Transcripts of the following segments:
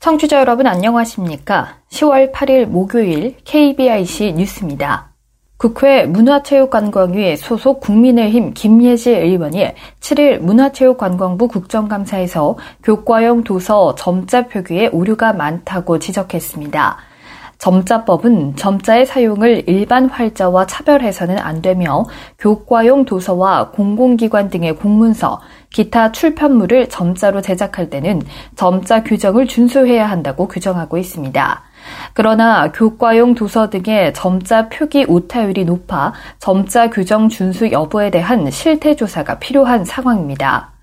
청취자 여러분 안녕하십니까? 10월 8일 목요일 KBIC 뉴스입니다. 국회 문화체육관광위 소속 국민의힘 김예지 의원이 7일 문화체육관광부 국정감사에서 교과용 도서 점자 표기에 오류가 많다고 지적했습니다. 점자법은 점자의 사용을 일반 활자와 차별해서는 안 되며 교과용 도서와 공공기관 등의 공문서, 기타 출판물을 점자로 제작할 때는 점자 규정을 준수해야 한다고 규정하고 있습니다. 그러나 교과용 도서 등의 점자 표기 오타율이 높아 점자 규정 준수 여부에 대한 실태 조사가 필요한 상황입니다.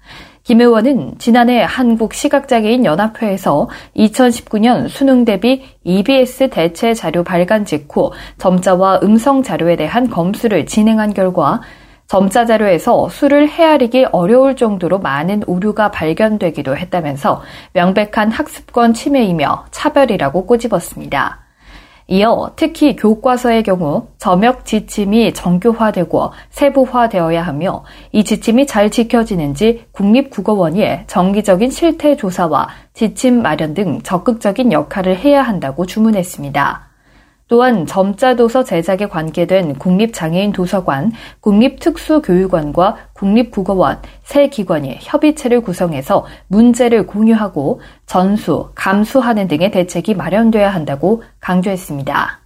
김 의원은 지난해 한국시각장애인 연합회에서 2019년 수능 대비 EBS 대체 자료 발간 직후 점자와 음성 자료에 대한 검수를 진행한 결과 점자 자료에서 수를 헤아리기 어려울 정도로 많은 오류가 발견되기도 했다면서 명백한 학습권 침해이며 차별이라고 꼬집었습니다. 이어 특히 교과서의 경우 점역 지침이 정교화되고 세부화되어야 하며 이 지침이 잘 지켜지는지 국립국어원이 정기적인 실태 조사와 지침 마련 등 적극적인 역할을 해야 한다고 주문했습니다. 또한 점자도서 제작에 관계된 국립장애인 도서관, 국립특수교육원과 국립국어원 세 기관이 협의체를 구성해서 문제를 공유하고 전수, 감수하는 등의 대책이 마련돼야 한다고 강조했습니다.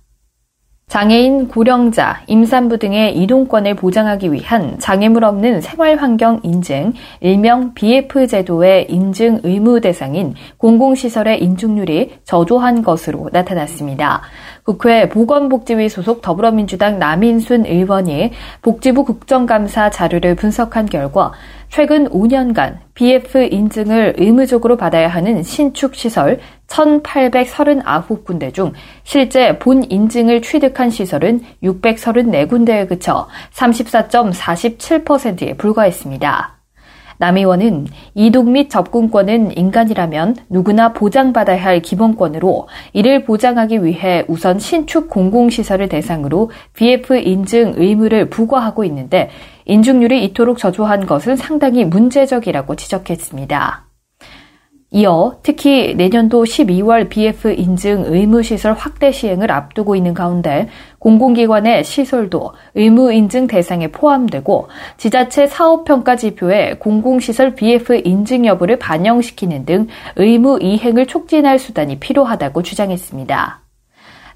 장애인, 고령자, 임산부 등의 이동권을 보장하기 위한 장애물 없는 생활환경 인증, 일명 BF 제도의 인증 의무 대상인 공공시설의 인증률이 저조한 것으로 나타났습니다. 국회 보건복지위 소속 더불어민주당 남인순 의원이 복지부 국정감사 자료를 분석한 결과 최근 5년간 BF 인증을 의무적으로 받아야 하는 신축 시설 1,839군데 중 실제 본 인증을 취득한 시설은 634군데에 그쳐 34.47%에 불과했습니다. 남 의원은 이동 및 접근권은 인간이라면 누구나 보장받아야 할 기본권으로 이를 보장하기 위해 우선 신축 공공시설을 대상으로 BF 인증 의무를 부과하고 있는데 인증률이 이토록 저조한 것은 상당히 문제적이라고 지적했습니다. 이어 특히 내년도 12월 BF 인증 의무 시설 확대 시행을 앞두고 있는 가운데 공공기관의 시설도 의무 인증 대상에 포함되고 지자체 사업평가 지표에 공공시설 BF 인증 여부를 반영시키는 등 의무 이행을 촉진할 수단이 필요하다고 주장했습니다.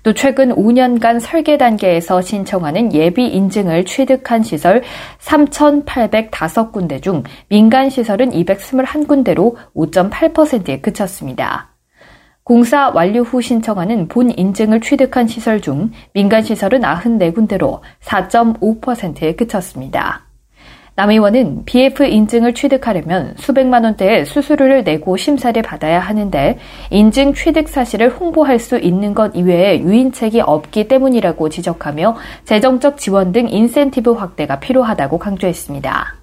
또 최근 5년간 설계 단계에서 신청하는 예비 인증을 취득한 시설 3,805군데 중 민간 시설은 221군데로 5.8%에 그쳤습니다. 공사 완료 후 신청하는 본 인증을 취득한 시설 중 민간 시설은 94군데로 4.5%에 그쳤습니다. 남 의원은 BF 인증을 취득하려면 수백만 원대의 수수료를 내고 심사를 받아야 하는데 인증 취득 사실을 홍보할 수 있는 것 이외에 유인책이 없기 때문이라고 지적하며 재정적 지원 등 인센티브 확대가 필요하다고 강조했습니다.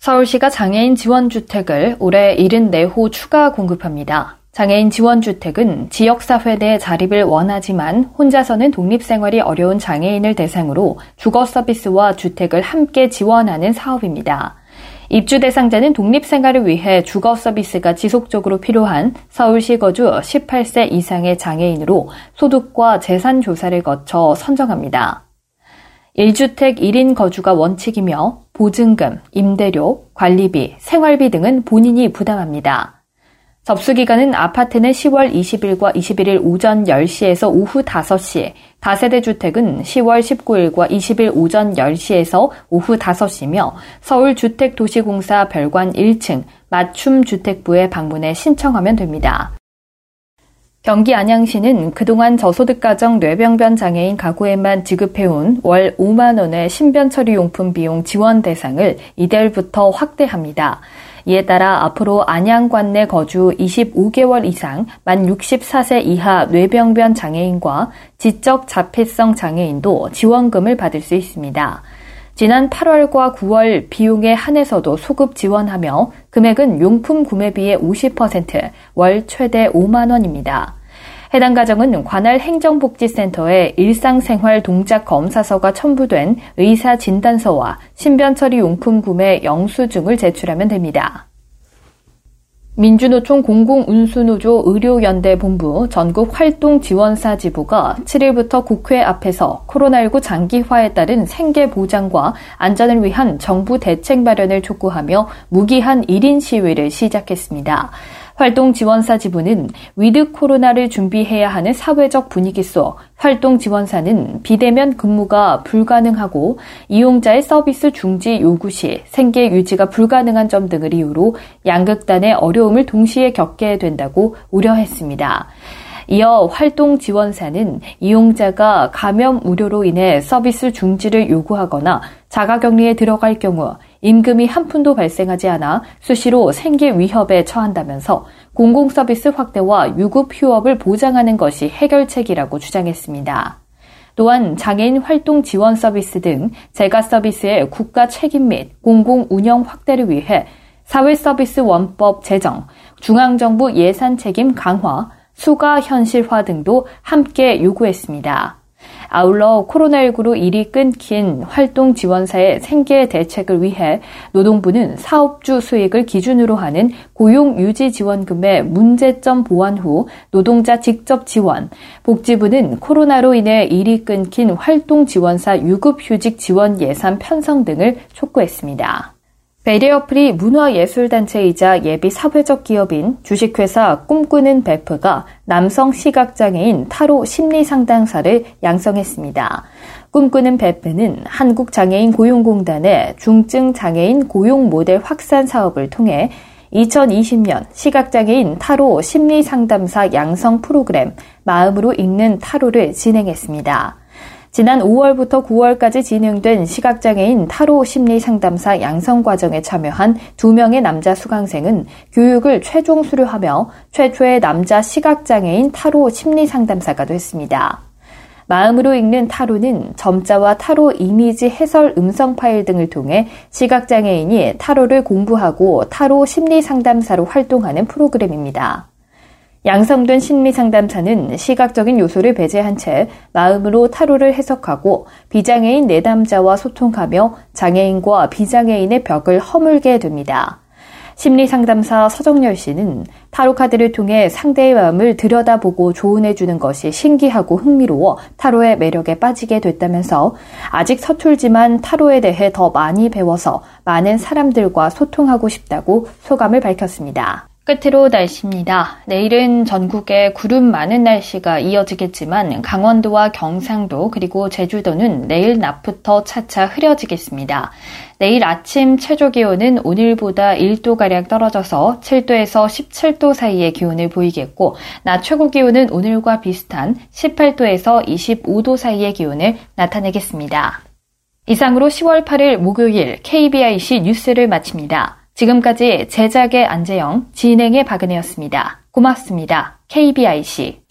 서울시가 장애인 지원주택을 올해 74호 추가 공급합니다. 장애인 지원주택은 지역사회 내 자립을 원하지만 혼자서는 독립생활이 어려운 장애인을 대상으로 주거 서비스와 주택을 함께 지원하는 사업입니다. 입주 대상자는 독립생활을 위해 주거 서비스가 지속적으로 필요한 서울시 거주 18세 이상의 장애인으로 소득과 재산 조사를 거쳐 선정합니다. 1주택 1인 거주가 원칙이며 보증금, 임대료, 관리비, 생활비 등은 본인이 부담합니다. 접수 기간은 아파트는 10월 20일과 21일 오전 10시에서 오후 5시, 다세대 주택은 10월 19일과 20일 오전 10시에서 오후 5시며 서울주택도시공사 별관 1층 맞춤주택부에 방문해 신청하면 됩니다. 경기 안양시는 그동안 저소득 가정 뇌병변 장애인 가구에만 지급해온 월 5만 원의 신변 처리 용품 비용 지원 대상을 이달부터 확대합니다. 이에 따라 앞으로 안양관 내 거주 25개월 이상 만 64세 이하 뇌병변 장애인과 지적 자폐성 장애인도 지원금을 받을 수 있습니다. 지난 8월과 9월 비용에 한해서도 소급 지원하며 금액은 용품 구매비의 50%, 월 최대 5만 원입니다. 해당 가정은 관할 행정복지센터에 일상생활 동작 검사서가 첨부된 의사 진단서와 신변 처리 용품 구매 영수증을 제출하면 됩니다. 민주노총 공공운수노조 의료연대본부 전국 활동지원사 지부가 7일부터 국회 앞에서 코로나19 장기화에 따른 생계 보장과 안전을 위한 정부 대책 마련을 촉구하며 무기한 1인 시위를 시작했습니다. 활동 지원사 지부는 위드 코로나를 준비해야 하는 사회적 분위기 속 활동 지원사는 비대면 근무가 불가능하고 이용자의 서비스 중지 요구 시 생계 유지가 불가능한 점 등을 이유로 양극단의 어려움을 동시에 겪게 된다고 우려했습니다. 이어 활동 지원사는 이용자가 감염 우려로 인해 서비스 중지를 요구하거나 자가격리에 들어갈 경우 임금이 한 푼도 발생하지 않아 수시로 생계 위협에 처한다면서 공공 서비스 확대와 유급 휴업을 보장하는 것이 해결책이라고 주장했습니다. 또한 장애인 활동 지원 서비스 등 재가 서비스의 국가 책임 및 공공 운영 확대를 위해 사회 서비스 원법 제정, 중앙정부 예산 책임 강화, 수가 현실화 등도 함께 요구했습니다. 아울러 코로나19로 일이 끊긴 활동 지원사의 생계 대책을 위해 노동부는 사업주 수익을 기준으로 하는 고용 유지 지원금의 문제점 보완 후 노동자 직접 지원, 복지부는 코로나로 인해 일이 끊긴 활동 지원사 유급 휴직 지원 예산 편성 등을 촉구했습니다. 베리어프리 문화예술단체이자 예비 사회적 기업인 주식회사 꿈꾸는 베프가 남성 시각장애인 타로 심리상담사를 양성했습니다. 꿈꾸는 베프는 한국장애인 고용공단의 중증 장애인 고용 모델 확산 사업을 통해 2020년 시각장애인 타로 심리상담사 양성 프로그램 마음으로 읽는 타로를 진행했습니다. 지난 5월부터 9월까지 진행된 시각장애인 타로 심리 상담사 양성 과정에 참여한 두 명의 남자 수강생은 교육을 최종 수료하며 최초의 남자 시각장애인 타로 심리 상담사가 됐습니다. 마음으로 읽는 타로는 점자와 타로 이미지 해설 음성 파일 등을 통해 시각장애인이 타로를 공부하고 타로 심리 상담사로 활동하는 프로그램입니다. 양성된 심리 상담사는 시각적인 요소를 배제한 채 마음으로 타로를 해석하고 비장애인 내담자와 소통하며 장애인과 비장애인의 벽을 허물게 됩니다. 심리 상담사 서정열 씨는 타로 카드를 통해 상대의 마음을 들여다보고 조언해 주는 것이 신기하고 흥미로워 타로의 매력에 빠지게 됐다면서 아직 서툴지만 타로에 대해 더 많이 배워서 많은 사람들과 소통하고 싶다고 소감을 밝혔습니다. 끝으로 날씨입니다. 내일은 전국에 구름 많은 날씨가 이어지겠지만 강원도와 경상도 그리고 제주도는 내일 낮부터 차차 흐려지겠습니다. 내일 아침 최저 기온은 오늘보다 1도가량 떨어져서 7도에서 17도 사이의 기온을 보이겠고, 낮 최고 기온은 오늘과 비슷한 18도에서 25도 사이의 기온을 나타내겠습니다. 이상으로 10월 8일 목요일 KBIC 뉴스를 마칩니다. 지금까지 제작의 안재영, 진행의 박은혜였습니다. 고맙습니다. KBIC.